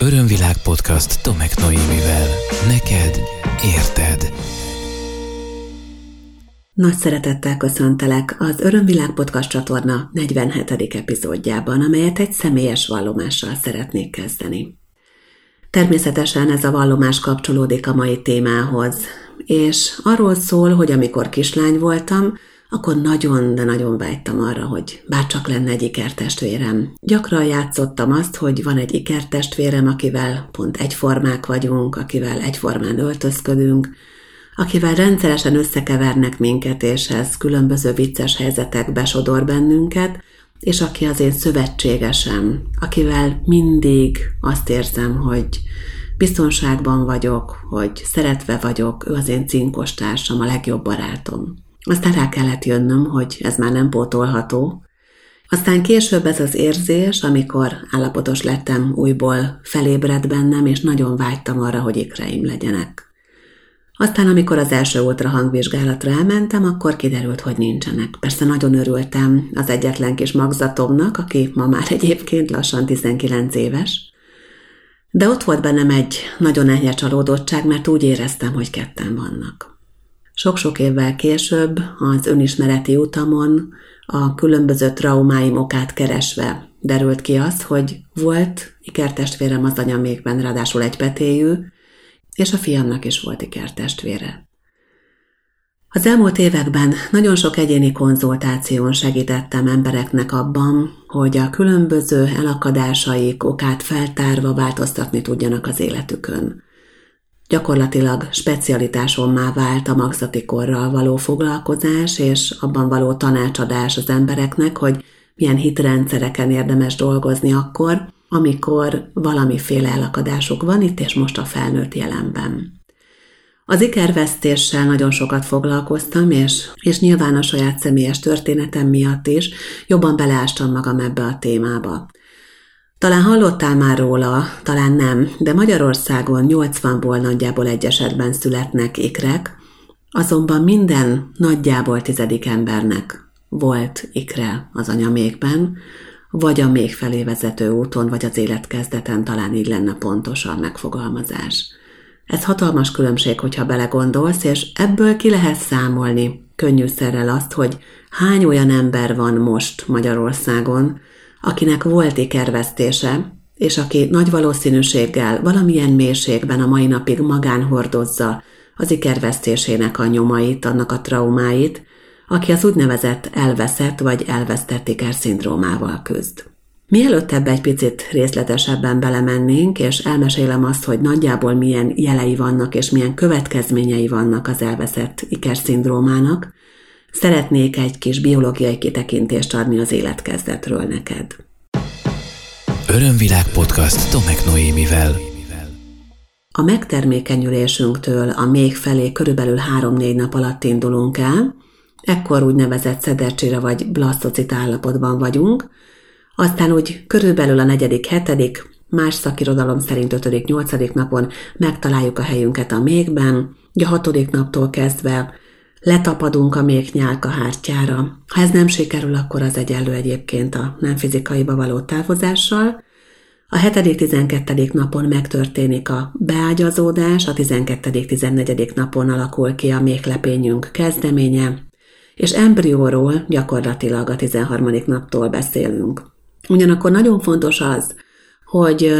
Örömvilág podcast Tomek Noémivel. Neked érted. Nagy szeretettel köszöntelek az Örömvilág podcast csatorna 47. epizódjában, amelyet egy személyes vallomással szeretnék kezdeni. Természetesen ez a vallomás kapcsolódik a mai témához, és arról szól, hogy amikor kislány voltam, akkor nagyon, de nagyon vágytam arra, hogy bárcsak lenne egy ikertestvérem. Gyakran játszottam azt, hogy van egy ikertestvérem, akivel pont egyformák vagyunk, akivel egyformán öltözködünk, akivel rendszeresen összekevernek minket, és ez különböző vicces helyzetek besodor bennünket, és aki az én szövetségesem, akivel mindig azt érzem, hogy biztonságban vagyok, hogy szeretve vagyok, ő az én cinkos társam, a legjobb barátom. Aztán rá kellett jönnöm, hogy ez már nem pótolható. Aztán később ez az érzés, amikor állapotos lettem, újból felébredt bennem, és nagyon vágytam arra, hogy ikreim legyenek. Aztán, amikor az első ultrahangvizsgálatra elmentem, akkor kiderült, hogy nincsenek. Persze nagyon örültem az egyetlen kis magzatomnak, aki ma már egyébként lassan 19 éves, de ott volt bennem egy nagyon enyhe csalódottság, mert úgy éreztem, hogy ketten vannak. Sok-sok évvel később az önismereti utamon a különböző traumáim okát keresve derült ki az, hogy volt ikertestvérem az anyamékben, ráadásul egypetéjű, és a fiamnak is volt ikertestvére. Az elmúlt években nagyon sok egyéni konzultáción segítettem embereknek abban, hogy a különböző elakadásaik okát feltárva változtatni tudjanak az életükön. Gyakorlatilag specialitásommá vált a magzati korral való foglalkozás és abban való tanácsadás az embereknek, hogy milyen hitrendszereken érdemes dolgozni akkor, amikor valamiféle elakadásuk van itt és most a felnőtt jelenben. Az ikervesztéssel nagyon sokat foglalkoztam, és, és nyilván a saját személyes történetem miatt is jobban beleástam magam ebbe a témába. Talán hallottál már róla, talán nem, de Magyarországon 80-ból nagyjából egy esetben születnek ikrek, azonban minden nagyjából tizedik embernek volt ikre az anyamékben, vagy a még felé vezető úton, vagy az életkezdeten talán így lenne pontos megfogalmazás. Ez hatalmas különbség, hogyha belegondolsz, és ebből ki lehet számolni könnyűszerrel azt, hogy hány olyan ember van most Magyarországon, akinek volt ikervesztése, és aki nagy valószínűséggel valamilyen mélységben a mai napig magán hordozza az ikervesztésének a nyomait, annak a traumáit, aki az úgynevezett elveszett vagy elvesztett ikerszindrómával küzd. Mielőtt ebbe egy picit részletesebben belemennénk, és elmesélem azt, hogy nagyjából milyen jelei vannak és milyen következményei vannak az elveszett ikerszindrómának, Szeretnék egy kis biológiai kitekintést adni az életkezdetről neked. Örömvilág podcast Tomek Noémivel. A megtermékenyülésünktől a még felé körülbelül 3-4 nap alatt indulunk el, ekkor úgynevezett szedercsére vagy blasztocit állapotban vagyunk, aztán úgy körülbelül a negyedik, hetedik, más szakirodalom szerint ötödik, nyolcadik napon megtaláljuk a helyünket a mégben, a hatodik naptól kezdve letapadunk a még nyálka hártyára. Ha ez nem sikerül, akkor az egyenlő egyébként a nem fizikaiba való távozással. A 7.-12. napon megtörténik a beágyazódás, a 12.-14. napon alakul ki a méhlepényünk kezdeménye, és embrióról gyakorlatilag a 13. naptól beszélünk. Ugyanakkor nagyon fontos az, hogy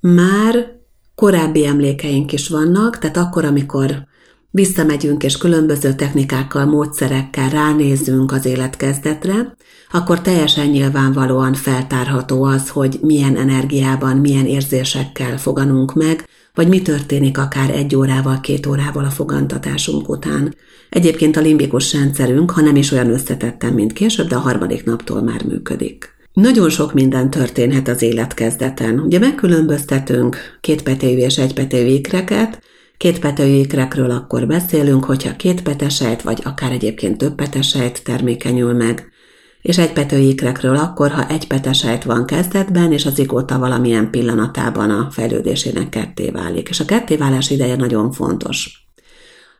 már korábbi emlékeink is vannak, tehát akkor, amikor visszamegyünk és különböző technikákkal, módszerekkel ránézünk az életkezdetre, akkor teljesen nyilvánvalóan feltárható az, hogy milyen energiában, milyen érzésekkel foganunk meg, vagy mi történik akár egy órával, két órával a fogantatásunk után. Egyébként a limbikus rendszerünk, ha nem is olyan összetettem, mint később, de a harmadik naptól már működik. Nagyon sok minden történhet az életkezdeten. Ugye megkülönböztetünk kétpetévű és egypetévű ikreket, Két petőjékrekről akkor beszélünk, hogyha két petesejt, vagy akár egyébként több petesejt termékenyül meg, és egy petőjékrekről akkor, ha egy petesejt van kezdetben, és az igóta valamilyen pillanatában a fejlődésének ketté válik. És a kettéválás ideje nagyon fontos.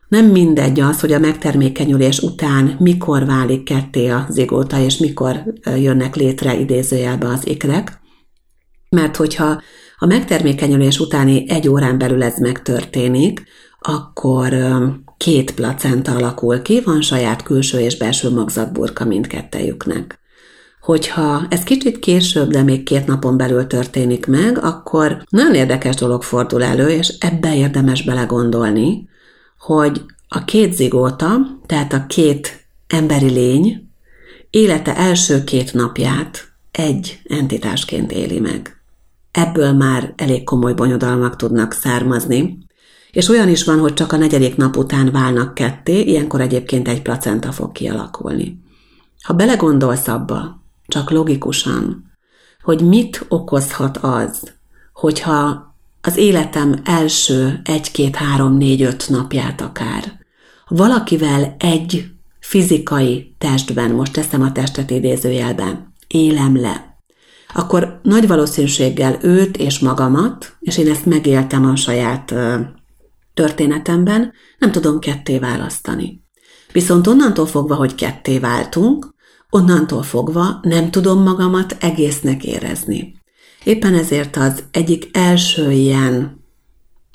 Nem mindegy az, hogy a megtermékenyülés után mikor válik ketté a zigóta, és mikor jönnek létre idézőjelbe az ikrek, mert hogyha Ha megtermékenyülés utáni egy órán belül ez megtörténik, akkor két placenta alakul ki, van saját külső és belső magzatburka mindkettejüknek. Hogyha ez kicsit később, de még két napon belül történik meg, akkor nagyon érdekes dolog fordul elő, és ebbe érdemes belegondolni, hogy a két zigóta, tehát a két emberi lény élete első két napját egy entitásként éli meg. Ebből már elég komoly bonyodalmak tudnak származni, és olyan is van, hogy csak a negyedik nap után válnak ketté, ilyenkor egyébként egy placenta fog kialakulni. Ha belegondolsz abba, csak logikusan, hogy mit okozhat az, hogyha az életem első egy, két, három, négy, öt napját akár valakivel egy fizikai testben, most teszem a testet idézőjelben, élem le, akkor nagy valószínűséggel őt és magamat, és én ezt megéltem a saját történetemben, nem tudom ketté választani. Viszont onnantól fogva, hogy ketté váltunk, onnantól fogva nem tudom magamat egésznek érezni. Éppen ezért az egyik első ilyen,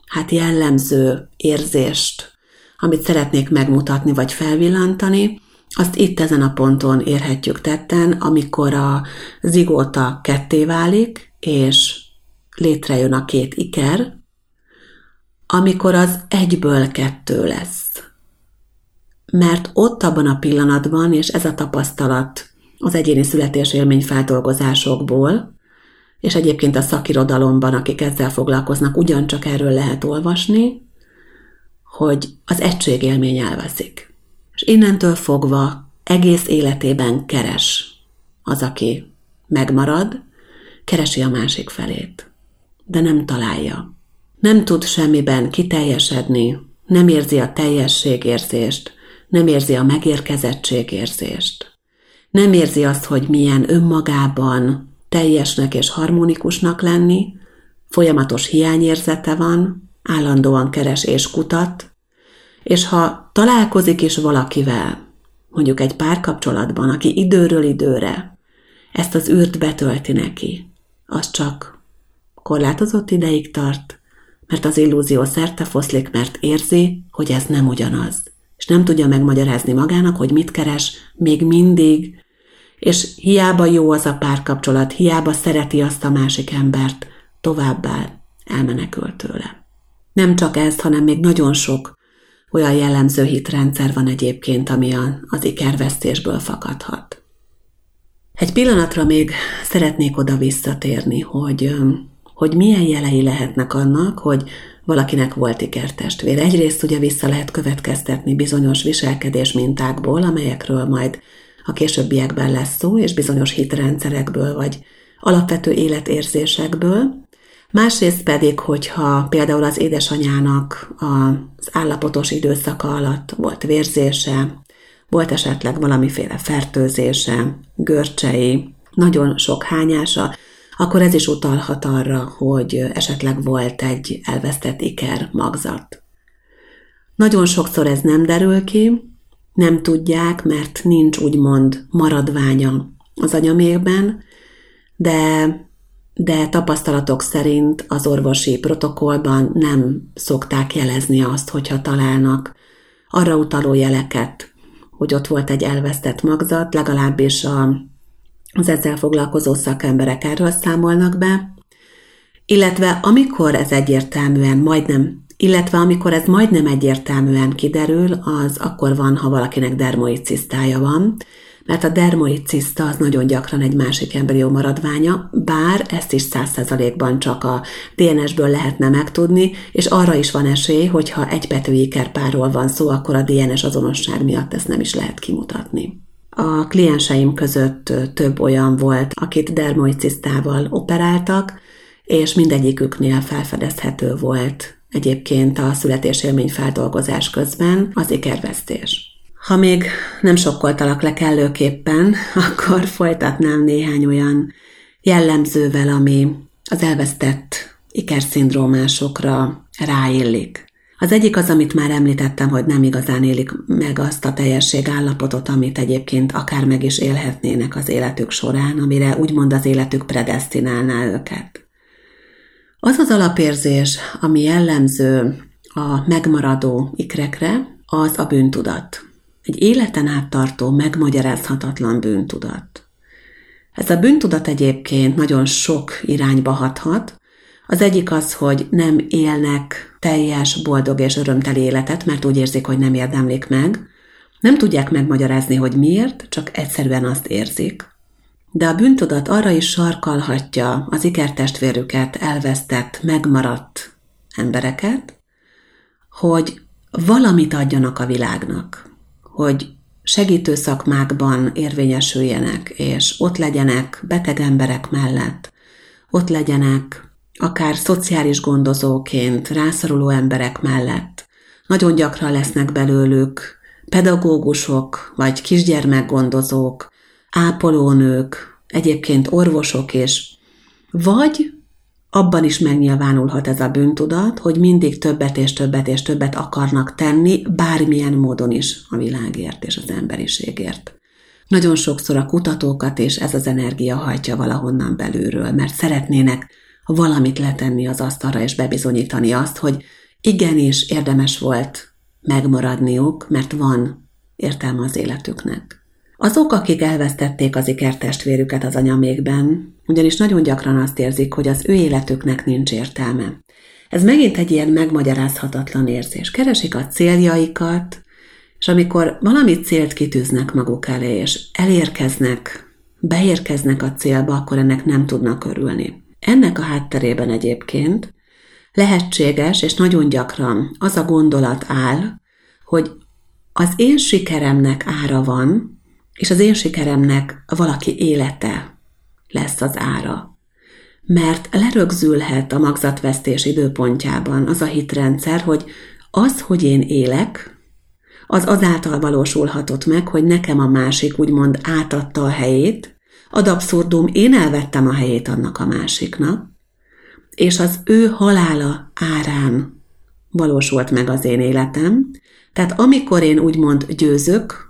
hát jellemző érzést, amit szeretnék megmutatni vagy felvillantani, azt itt ezen a ponton érhetjük tetten, amikor a zigóta ketté válik, és létrejön a két iker, amikor az egyből kettő lesz. Mert ott abban a pillanatban, és ez a tapasztalat az egyéni születésélmény feldolgozásokból, és egyébként a szakirodalomban, akik ezzel foglalkoznak, ugyancsak erről lehet olvasni, hogy az egységélmény elveszik. És innentől fogva egész életében keres az, aki megmarad, keresi a másik felét, de nem találja. Nem tud semmiben kiteljesedni, nem érzi a teljességérzést, nem érzi a megérkezettségérzést. Nem érzi azt, hogy milyen önmagában teljesnek és harmonikusnak lenni, folyamatos hiányérzete van, állandóan keres és kutat, és ha találkozik is valakivel, mondjuk egy párkapcsolatban, aki időről időre ezt az űrt betölti neki, az csak korlátozott ideig tart, mert az illúzió szerte foszlik, mert érzi, hogy ez nem ugyanaz, és nem tudja megmagyarázni magának, hogy mit keres még mindig, és hiába jó az a párkapcsolat, hiába szereti azt a másik embert, továbbá elmenekül tőle. Nem csak ez, hanem még nagyon sok olyan jellemző hitrendszer van egyébként, ami az ikervesztésből fakadhat. Egy pillanatra még szeretnék oda visszatérni, hogy, hogy milyen jelei lehetnek annak, hogy valakinek volt ikertestvér. Egyrészt ugye vissza lehet következtetni bizonyos viselkedés mintákból, amelyekről majd a későbbiekben lesz szó, és bizonyos hitrendszerekből, vagy alapvető életérzésekből, Másrészt pedig, hogyha például az édesanyának az állapotos időszaka alatt volt vérzése, volt esetleg valamiféle fertőzése, görcsei, nagyon sok hányása, akkor ez is utalhat arra, hogy esetleg volt egy elvesztett iker magzat. Nagyon sokszor ez nem derül ki, nem tudják, mert nincs úgymond maradványa az anyamérben, de de tapasztalatok szerint az orvosi protokollban nem szokták jelezni azt, hogyha találnak. Arra utaló jeleket, hogy ott volt egy elvesztett magzat, legalábbis a, az ezzel foglalkozó szakemberek erről számolnak be, illetve amikor ez egyértelműen majdnem, illetve amikor ez majdnem egyértelműen kiderül, az akkor van, ha valakinek dermoid cisztája van, mert a dermoid ciszta az nagyon gyakran egy másik embrió maradványa, bár ezt is száz százalékban csak a DNS-ből lehetne megtudni, és arra is van esély, hogyha egy ikerpárról van szó, akkor a DNS azonosság miatt ezt nem is lehet kimutatni. A klienseim között több olyan volt, akit dermoid cisztával operáltak, és mindegyiküknél felfedezhető volt egyébként a születésélmény feldolgozás közben az ikervesztés. Ha még nem sokkoltalak le kellőképpen, akkor folytatnám néhány olyan jellemzővel, ami az elvesztett ikerszindrómásokra ráillik. Az egyik az, amit már említettem, hogy nem igazán élik meg azt a teljesség állapotot, amit egyébként akár meg is élhetnének az életük során, amire úgymond az életük predestinálná őket. Az az alapérzés, ami jellemző a megmaradó ikrekre, az a bűntudat. Egy életen át tartó, megmagyarázhatatlan bűntudat. Ez a bűntudat egyébként nagyon sok irányba hathat. Az egyik az, hogy nem élnek teljes, boldog és örömteli életet, mert úgy érzik, hogy nem érdemlik meg. Nem tudják megmagyarázni, hogy miért, csak egyszerűen azt érzik. De a bűntudat arra is sarkalhatja az ikertestvérüket, elvesztett, megmaradt embereket, hogy valamit adjanak a világnak, hogy segítő szakmákban érvényesüljenek, és ott legyenek beteg emberek mellett, ott legyenek akár szociális gondozóként, rászoruló emberek mellett. Nagyon gyakran lesznek belőlük pedagógusok, vagy kisgyermekgondozók, ápolónők, egyébként orvosok is, vagy abban is megnyilvánulhat ez a bűntudat, hogy mindig többet és többet és többet akarnak tenni, bármilyen módon is a világért és az emberiségért. Nagyon sokszor a kutatókat és ez az energia hajtja valahonnan belülről, mert szeretnének valamit letenni az asztalra és bebizonyítani azt, hogy igenis érdemes volt megmaradniuk, mert van értelme az életüknek. Azok, akik elvesztették az ikertestvérüket az anyamékben, ugyanis nagyon gyakran azt érzik, hogy az ő életüknek nincs értelme. Ez megint egy ilyen megmagyarázhatatlan érzés. Keresik a céljaikat, és amikor valami célt kitűznek maguk elé, és elérkeznek, beérkeznek a célba, akkor ennek nem tudnak örülni. Ennek a hátterében egyébként lehetséges, és nagyon gyakran az a gondolat áll, hogy az én sikeremnek ára van, és az én sikeremnek valaki élete lesz az ára. Mert lerögzülhet a magzatvesztés időpontjában az a hitrendszer, hogy az, hogy én élek, az azáltal valósulhatott meg, hogy nekem a másik úgymond átadta a helyét, ad abszurdum, én elvettem a helyét annak a másiknak, és az ő halála árán valósult meg az én életem. Tehát amikor én úgymond győzök,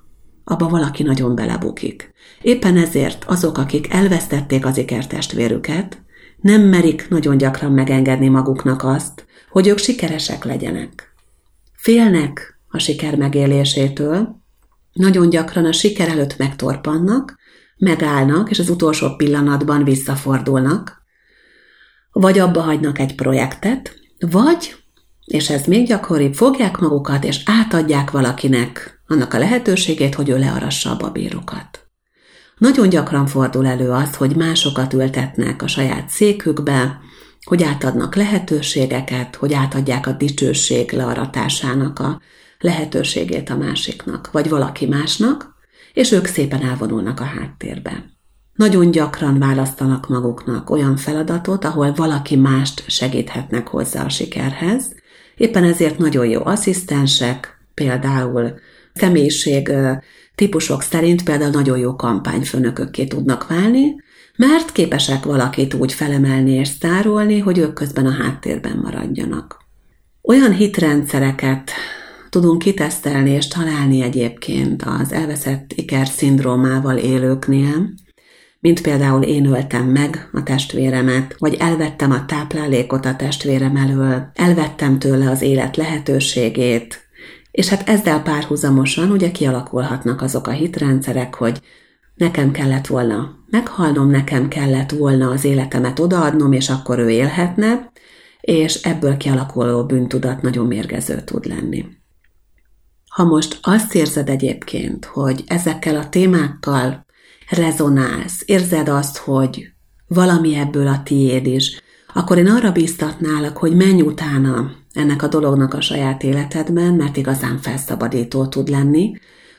abba valaki nagyon belebukik. Éppen ezért azok, akik elvesztették az ikertestvérüket, nem merik nagyon gyakran megengedni maguknak azt, hogy ők sikeresek legyenek. Félnek a siker megélésétől, nagyon gyakran a siker előtt megtorpannak, megállnak, és az utolsó pillanatban visszafordulnak, vagy abba hagynak egy projektet, vagy, és ez még gyakoribb, fogják magukat, és átadják valakinek annak a lehetőségét, hogy ő learassa a babérokat. Nagyon gyakran fordul elő az, hogy másokat ültetnek a saját székükbe, hogy átadnak lehetőségeket, hogy átadják a dicsőség learatásának a lehetőségét a másiknak, vagy valaki másnak, és ők szépen elvonulnak a háttérbe. Nagyon gyakran választanak maguknak olyan feladatot, ahol valaki mást segíthetnek hozzá a sikerhez, éppen ezért nagyon jó asszisztensek, például személyiség típusok szerint például nagyon jó kampányfőnökökké tudnak válni, mert képesek valakit úgy felemelni és szárolni, hogy ők közben a háttérben maradjanak. Olyan hitrendszereket tudunk kitesztelni és találni egyébként az elveszett iker szindrómával élőknél, mint például én öltem meg a testvéremet, vagy elvettem a táplálékot a testvérem elől, elvettem tőle az élet lehetőségét, és hát ezzel párhuzamosan ugye kialakulhatnak azok a hitrendszerek, hogy nekem kellett volna meghalnom, nekem kellett volna az életemet odaadnom, és akkor ő élhetne, és ebből kialakuló bűntudat nagyon mérgező tud lenni. Ha most azt érzed egyébként, hogy ezekkel a témákkal rezonálsz, érzed azt, hogy valami ebből a tiéd is, akkor én arra bíztatnálak, hogy menj utána ennek a dolognak a saját életedben, mert igazán felszabadító tud lenni,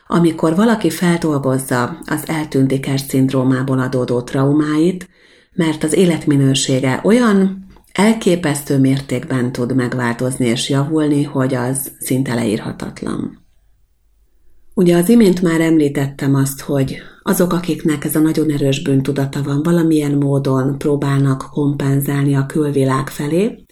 amikor valaki feldolgozza az eltűnt iker szindrómából adódó traumáit, mert az életminősége olyan elképesztő mértékben tud megváltozni és javulni, hogy az szinte leírhatatlan. Ugye az imént már említettem azt, hogy azok, akiknek ez a nagyon erős bűntudata van, valamilyen módon próbálnak kompenzálni a külvilág felé,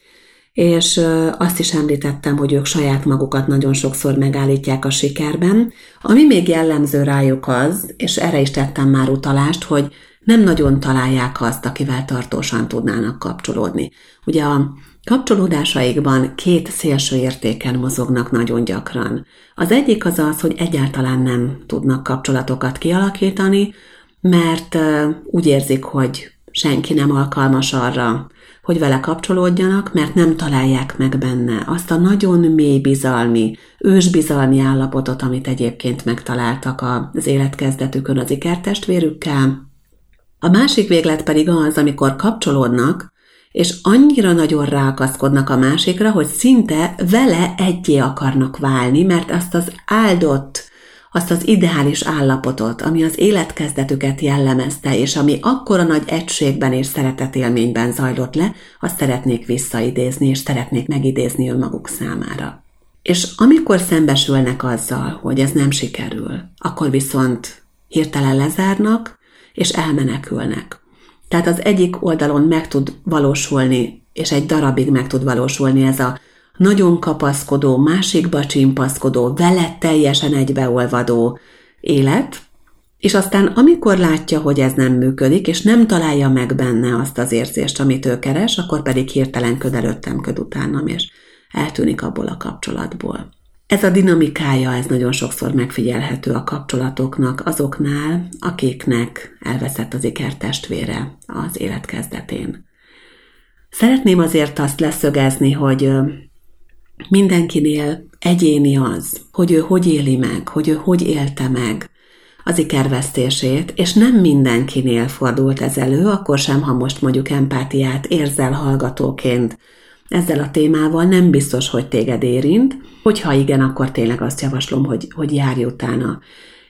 és azt is említettem, hogy ők saját magukat nagyon sokszor megállítják a sikerben. Ami még jellemző rájuk az, és erre is tettem már utalást, hogy nem nagyon találják azt, akivel tartósan tudnának kapcsolódni. Ugye a kapcsolódásaikban két szélső értéken mozognak nagyon gyakran. Az egyik az az, hogy egyáltalán nem tudnak kapcsolatokat kialakítani, mert úgy érzik, hogy senki nem alkalmas arra, hogy vele kapcsolódjanak, mert nem találják meg benne azt a nagyon mély bizalmi, ősbizalmi állapotot, amit egyébként megtaláltak az életkezdetükön az ikertestvérükkel. A másik véglet pedig az, amikor kapcsolódnak, és annyira nagyon rákaszkodnak a másikra, hogy szinte vele egyé akarnak válni, mert azt az áldott, azt az ideális állapotot, ami az életkezdetüket jellemezte, és ami akkora nagy egységben és szeretetélményben zajlott le, azt szeretnék visszaidézni, és szeretnék megidézni önmaguk számára. És amikor szembesülnek azzal, hogy ez nem sikerül, akkor viszont hirtelen lezárnak, és elmenekülnek. Tehát az egyik oldalon meg tud valósulni, és egy darabig meg tud valósulni ez a nagyon kapaszkodó, másikba csimpaszkodó, vele teljesen egybeolvadó élet, és aztán amikor látja, hogy ez nem működik, és nem találja meg benne azt az érzést, amit ő keres, akkor pedig hirtelen köd előttem, köd utánam, és eltűnik abból a kapcsolatból. Ez a dinamikája, ez nagyon sokszor megfigyelhető a kapcsolatoknak azoknál, akiknek elveszett az ikertestvére az életkezdetén. Szeretném azért azt leszögezni, hogy mindenkinél egyéni az, hogy ő hogy éli meg, hogy ő hogy élte meg az ikervesztését, és nem mindenkinél fordult ez elő, akkor sem, ha most mondjuk empátiát érzel hallgatóként ezzel a témával, nem biztos, hogy téged érint, hogyha igen, akkor tényleg azt javaslom, hogy, hogy járj utána.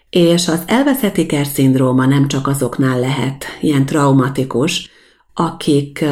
És az elveszett iker nem csak azoknál lehet ilyen traumatikus, akik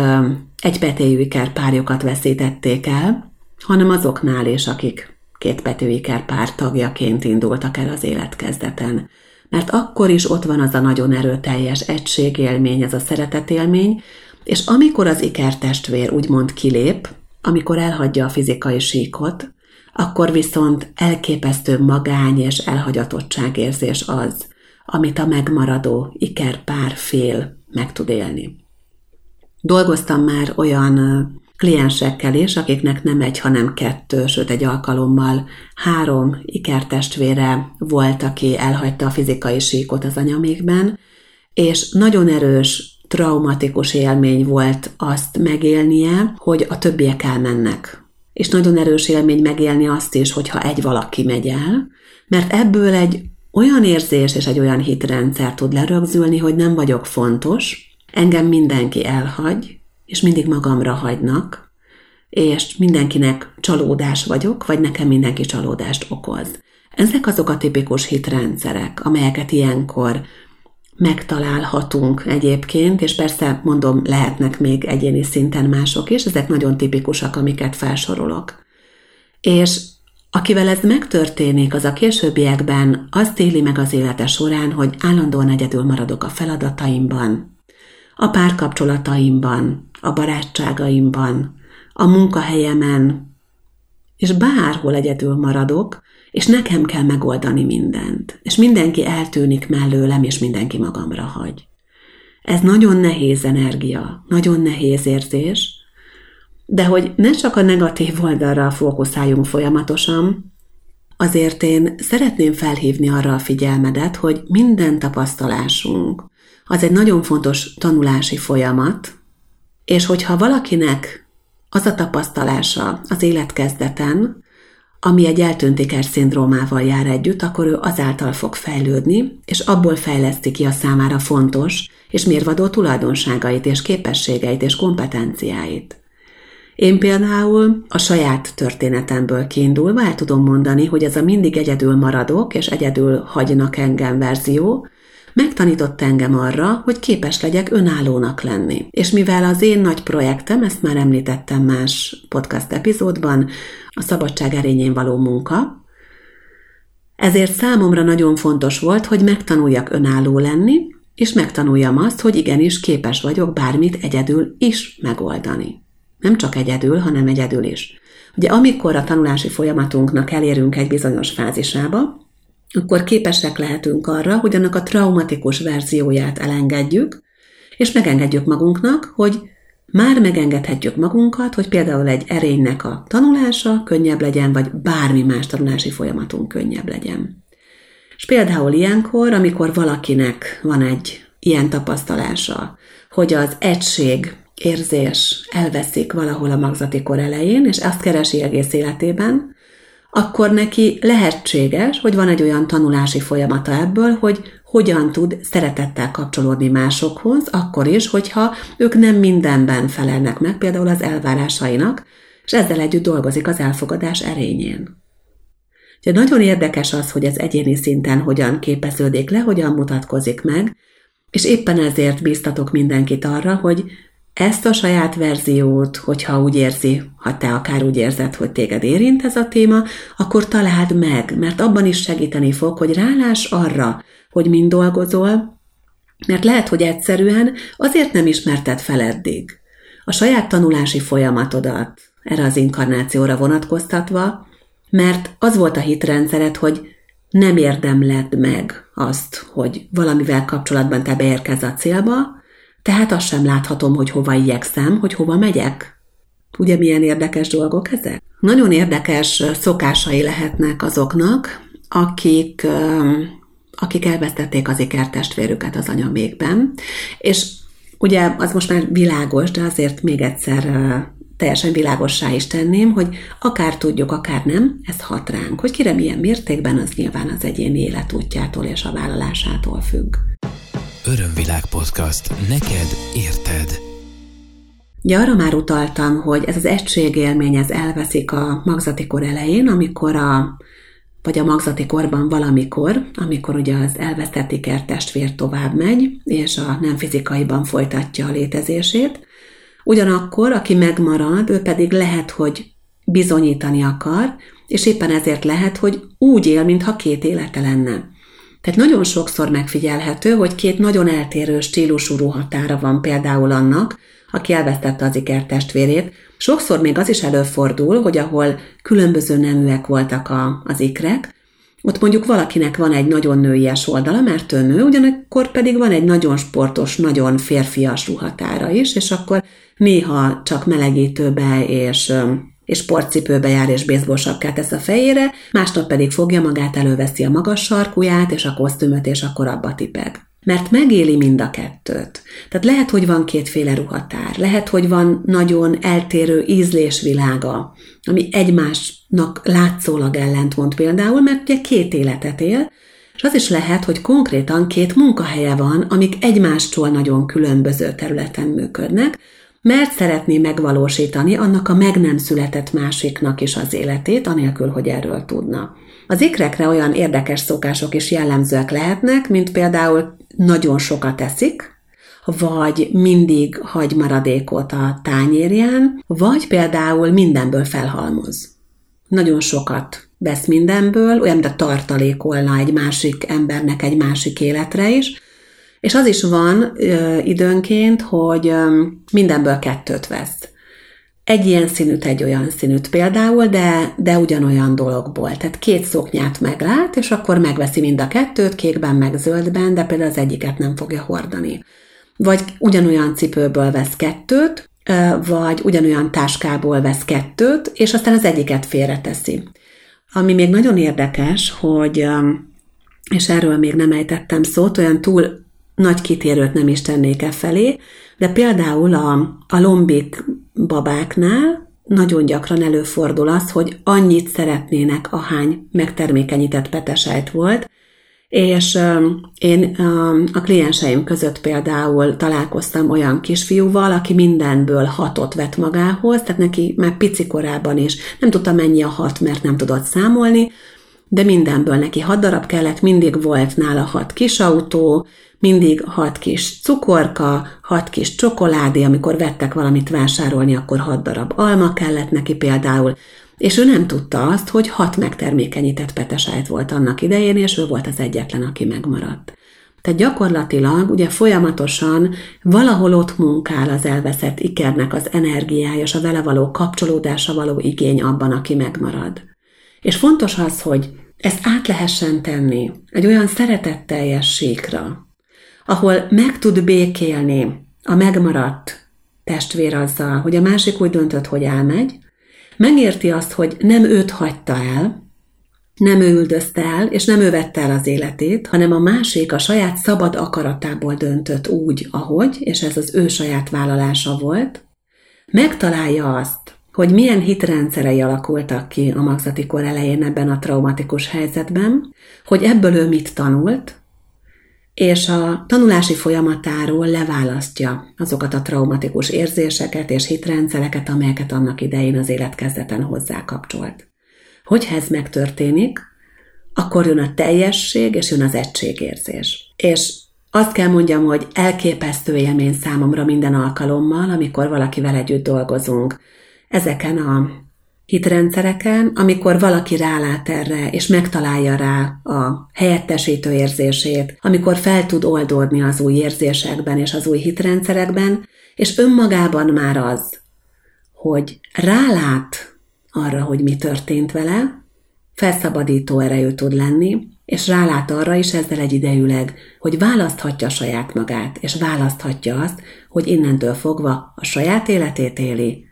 egybetéjű ikerpárjukat veszítették el, hanem azoknál is, akik kétbetű ikerpár tagjaként indultak el az életkezdeten. Mert akkor is ott van az a nagyon erőteljes egységélmény, ez a szeretetélmény, és amikor az ikertestvér úgymond kilép, amikor elhagyja a fizikai síkot, akkor viszont elképesztő magány és elhagyatottságérzés az, amit a megmaradó ikerpár fél meg tud élni. Dolgoztam már olyan kliensekkel is, akiknek nem egy, hanem kettő, sőt egy alkalommal három ikertestvére volt, aki elhagyta a fizikai síkot az anyamékben, és nagyon erős, traumatikus élmény volt azt megélnie, hogy a többiek elmennek. És nagyon erős élmény megélni azt is, hogyha egy valaki megy el, mert ebből egy olyan érzés és egy olyan hitrendszer tud lerögzülni, hogy nem vagyok fontos, engem mindenki elhagy, és mindig magamra hagynak, és mindenkinek csalódás vagyok, vagy nekem mindenki csalódást okoz. Ezek azok a tipikus hitrendszerek, amelyeket ilyenkor megtalálhatunk egyébként, és persze mondom, lehetnek még egyéni szinten mások is, ezek nagyon tipikusak, amiket felsorolok. És akivel ez megtörténik, az a későbbiekben azt éli meg az élete során, hogy állandóan egyedül maradok a feladataimban, a párkapcsolataimban, a barátságaimban, a munkahelyemen, és bárhol egyedül maradok, és nekem kell megoldani mindent, és mindenki eltűnik mellőlem, és mindenki magamra hagy. Ez nagyon nehéz energia, nagyon nehéz érzés, de hogy ne csak a negatív oldalra fókuszáljunk folyamatosan, azért én szeretném felhívni arra a figyelmedet, hogy minden tapasztalásunk az egy nagyon fontos tanulási folyamat, és hogyha valakinek az a tapasztalása az életkezdeten, ami egy eltöntéker szindrómával jár együtt, akkor ő azáltal fog fejlődni, és abból fejleszti ki a számára fontos és mérvadó tulajdonságait és képességeit és kompetenciáit. Én például a saját történetemből kiindulva el tudom mondani, hogy ez a mindig egyedül maradok és egyedül hagynak engem verzió, megtanított engem arra, hogy képes legyek önállónak lenni. És mivel az én nagy projektem, ezt már említettem más podcast epizódban, a szabadság erényén való munka, ezért számomra nagyon fontos volt, hogy megtanuljak önálló lenni, és megtanuljam azt, hogy igenis képes vagyok bármit egyedül is megoldani. Nem csak egyedül, hanem egyedül is. Ugye amikor a tanulási folyamatunknak elérünk egy bizonyos fázisába, akkor képesek lehetünk arra, hogy annak a traumatikus verzióját elengedjük, és megengedjük magunknak, hogy már megengedhetjük magunkat, hogy például egy erénynek a tanulása könnyebb legyen, vagy bármi más tanulási folyamatunk könnyebb legyen. És például ilyenkor, amikor valakinek van egy ilyen tapasztalása, hogy az egység érzés elveszik valahol a magzati kor elején, és azt keresi egész életében, akkor neki lehetséges, hogy van egy olyan tanulási folyamata ebből, hogy hogyan tud szeretettel kapcsolódni másokhoz, akkor is, hogyha ők nem mindenben felelnek meg, például az elvárásainak, és ezzel együtt dolgozik az elfogadás erényén. Ugye nagyon érdekes az, hogy ez egyéni szinten hogyan képeződik le, hogyan mutatkozik meg, és éppen ezért bíztatok mindenkit arra, hogy ezt a saját verziót, hogyha úgy érzi, ha te akár úgy érzed, hogy téged érint ez a téma, akkor találd meg, mert abban is segíteni fog, hogy rálás arra, hogy mind dolgozol, mert lehet, hogy egyszerűen azért nem ismerted fel eddig. A saját tanulási folyamatodat erre az inkarnációra vonatkoztatva, mert az volt a hitrendszered, hogy nem érdemled meg azt, hogy valamivel kapcsolatban te beérkezz a célba, tehát azt sem láthatom, hogy hova igyekszem, hogy hova megyek. Ugye milyen érdekes dolgok ezek? Nagyon érdekes szokásai lehetnek azoknak, akik, akik elvesztették az ikertestvérüket az anyamékben, és ugye az most már világos, de azért még egyszer teljesen világossá is tenném, hogy akár tudjuk, akár nem, ez hat ránk. Hogy kire milyen mértékben, az nyilván az egyéni életútjától és a vállalásától függ. Örömvilág podcast. Neked érted. Ugye arra már utaltam, hogy ez az egységélmény ez elveszik a magzati kor elején, amikor a vagy a magzati korban valamikor, amikor ugye az elvesztett ikertestvér tovább megy, és a nem fizikaiban folytatja a létezését. Ugyanakkor, aki megmarad, ő pedig lehet, hogy bizonyítani akar, és éppen ezért lehet, hogy úgy él, mintha két élete lenne. Tehát nagyon sokszor megfigyelhető, hogy két nagyon eltérő stílusú ruhatára van például annak, aki elvesztette az ikertestvérét. Sokszor még az is előfordul, hogy ahol különböző neműek voltak a, az ikrek, ott mondjuk valakinek van egy nagyon nőies oldala, mert ő nő, ugyanakkor pedig van egy nagyon sportos, nagyon férfias ruhatára is, és akkor néha csak melegítőbe és és sportcipőbe jár és baseball sapkát tesz a fejére, másnap pedig fogja magát, előveszi a magas sarkuját és a kosztümöt, és akkor abba tipeg. Mert megéli mind a kettőt. Tehát lehet, hogy van kétféle ruhatár, lehet, hogy van nagyon eltérő ízlésvilága, ami egymásnak látszólag ellentmond például, mert ugye két életet él, és az is lehet, hogy konkrétan két munkahelye van, amik egymástól nagyon különböző területen működnek, mert szeretné megvalósítani annak a meg nem született másiknak is az életét, anélkül, hogy erről tudna. Az ikrekre olyan érdekes szokások is jellemzőek lehetnek, mint például nagyon sokat eszik, vagy mindig hagy maradékot a tányérján, vagy például mindenből felhalmoz. Nagyon sokat vesz mindenből, olyan, a tartalékolna egy másik embernek egy másik életre is, és az is van ö, időnként, hogy ö, mindenből kettőt vesz. Egy ilyen színűt, egy olyan színűt például, de, de ugyanolyan dologból. Tehát két szoknyát meglát, és akkor megveszi mind a kettőt, kékben meg zöldben, de például az egyiket nem fogja hordani. Vagy ugyanolyan cipőből vesz kettőt, vagy ugyanolyan táskából vesz kettőt, és aztán az egyiket félreteszi. Ami még nagyon érdekes, hogy, és erről még nem ejtettem szót, olyan túl nagy kitérőt nem is tennék e felé, de például a, a lombik babáknál nagyon gyakran előfordul az, hogy annyit szeretnének, ahány megtermékenyített petesejt volt, és én a klienseim között például találkoztam olyan kisfiúval, aki mindenből hatot vett magához, tehát neki már pici korában is. Nem tudta mennyi a hat, mert nem tudott számolni, de mindenből neki hat darab kellett, mindig volt nála hat kis autó, mindig hat kis cukorka, hat kis csokoládé, amikor vettek valamit vásárolni, akkor hat darab alma kellett neki például, és ő nem tudta azt, hogy hat megtermékenyített petesájt volt annak idején, és ő volt az egyetlen, aki megmaradt. Tehát gyakorlatilag ugye folyamatosan valahol ott munkál az elveszett ikernek az energiája, és a vele való kapcsolódása való igény abban, aki megmarad. És fontos az, hogy ezt át lehessen tenni egy olyan szeretetteljes síkra, ahol meg tud békélni a megmaradt testvér azzal, hogy a másik úgy döntött, hogy elmegy, megérti azt, hogy nem őt hagyta el, nem ő üldözte el, és nem ő vette el az életét, hanem a másik a saját szabad akaratából döntött úgy, ahogy, és ez az ő saját vállalása volt, megtalálja azt, hogy milyen hitrendszerei alakultak ki a magzati kor elején ebben a traumatikus helyzetben, hogy ebből ő mit tanult, és a tanulási folyamatáról leválasztja azokat a traumatikus érzéseket és hitrendszereket, amelyeket annak idején az életkezdeten hozzá kapcsolt. Hogyha ez megtörténik, akkor jön a teljesség, és jön az egységérzés. És azt kell mondjam, hogy elképesztő élmény számomra minden alkalommal, amikor valakivel együtt dolgozunk. Ezeken a hitrendszereken, amikor valaki rálát erre, és megtalálja rá a helyettesítő érzését, amikor fel tud oldódni az új érzésekben és az új hitrendszerekben, és önmagában már az, hogy rálát arra, hogy mi történt vele, felszabadító erejű tud lenni, és rálát arra is ezzel egyidejűleg, hogy választhatja saját magát, és választhatja azt, hogy innentől fogva a saját életét éli,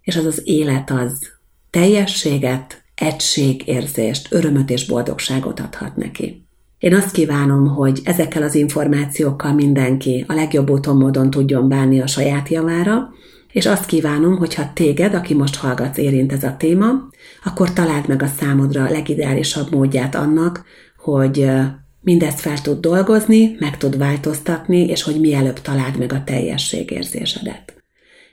és az az élet az teljességet, egységérzést, örömöt és boldogságot adhat neki. Én azt kívánom, hogy ezekkel az információkkal mindenki a legjobb úton módon tudjon bánni a saját javára, és azt kívánom, hogyha téged, aki most hallgatsz, érint ez a téma, akkor találd meg a számodra a legideálisabb módját annak, hogy mindezt fel tud dolgozni, meg tud változtatni, és hogy mielőbb találd meg a teljességérzésedet.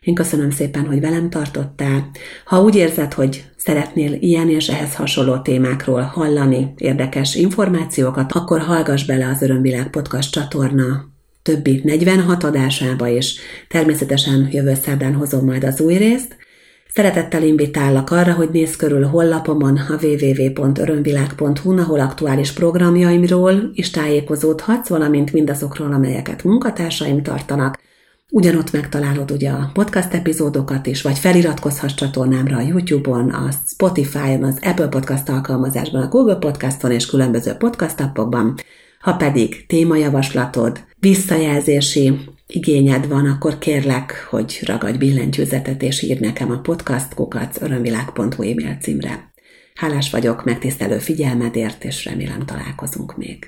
Én köszönöm szépen, hogy velem tartottál. Ha úgy érzed, hogy szeretnél ilyen és ehhez hasonló témákról hallani érdekes információkat, akkor hallgass bele az Örömvilág Podcast csatorna többi 46 adásába, és természetesen jövő szerdán hozom majd az új részt. Szeretettel invitállak arra, hogy nézz körül hollapomon a www.örömvilág.hu, ahol aktuális programjaimról is tájékozódhatsz, valamint mindazokról, amelyeket munkatársaim tartanak, Ugyanott megtalálod ugye a podcast epizódokat is, vagy feliratkozhatsz csatornámra a YouTube-on, a Spotify-on, az Apple Podcast alkalmazásban, a Google Podcaston és különböző podcast appokban. Ha pedig témajavaslatod, visszajelzési igényed van, akkor kérlek, hogy ragadj billentyűzetet és írd nekem a podcastkukat örömvilág.hu e-mail címre. Hálás vagyok megtisztelő figyelmedért, és remélem találkozunk még.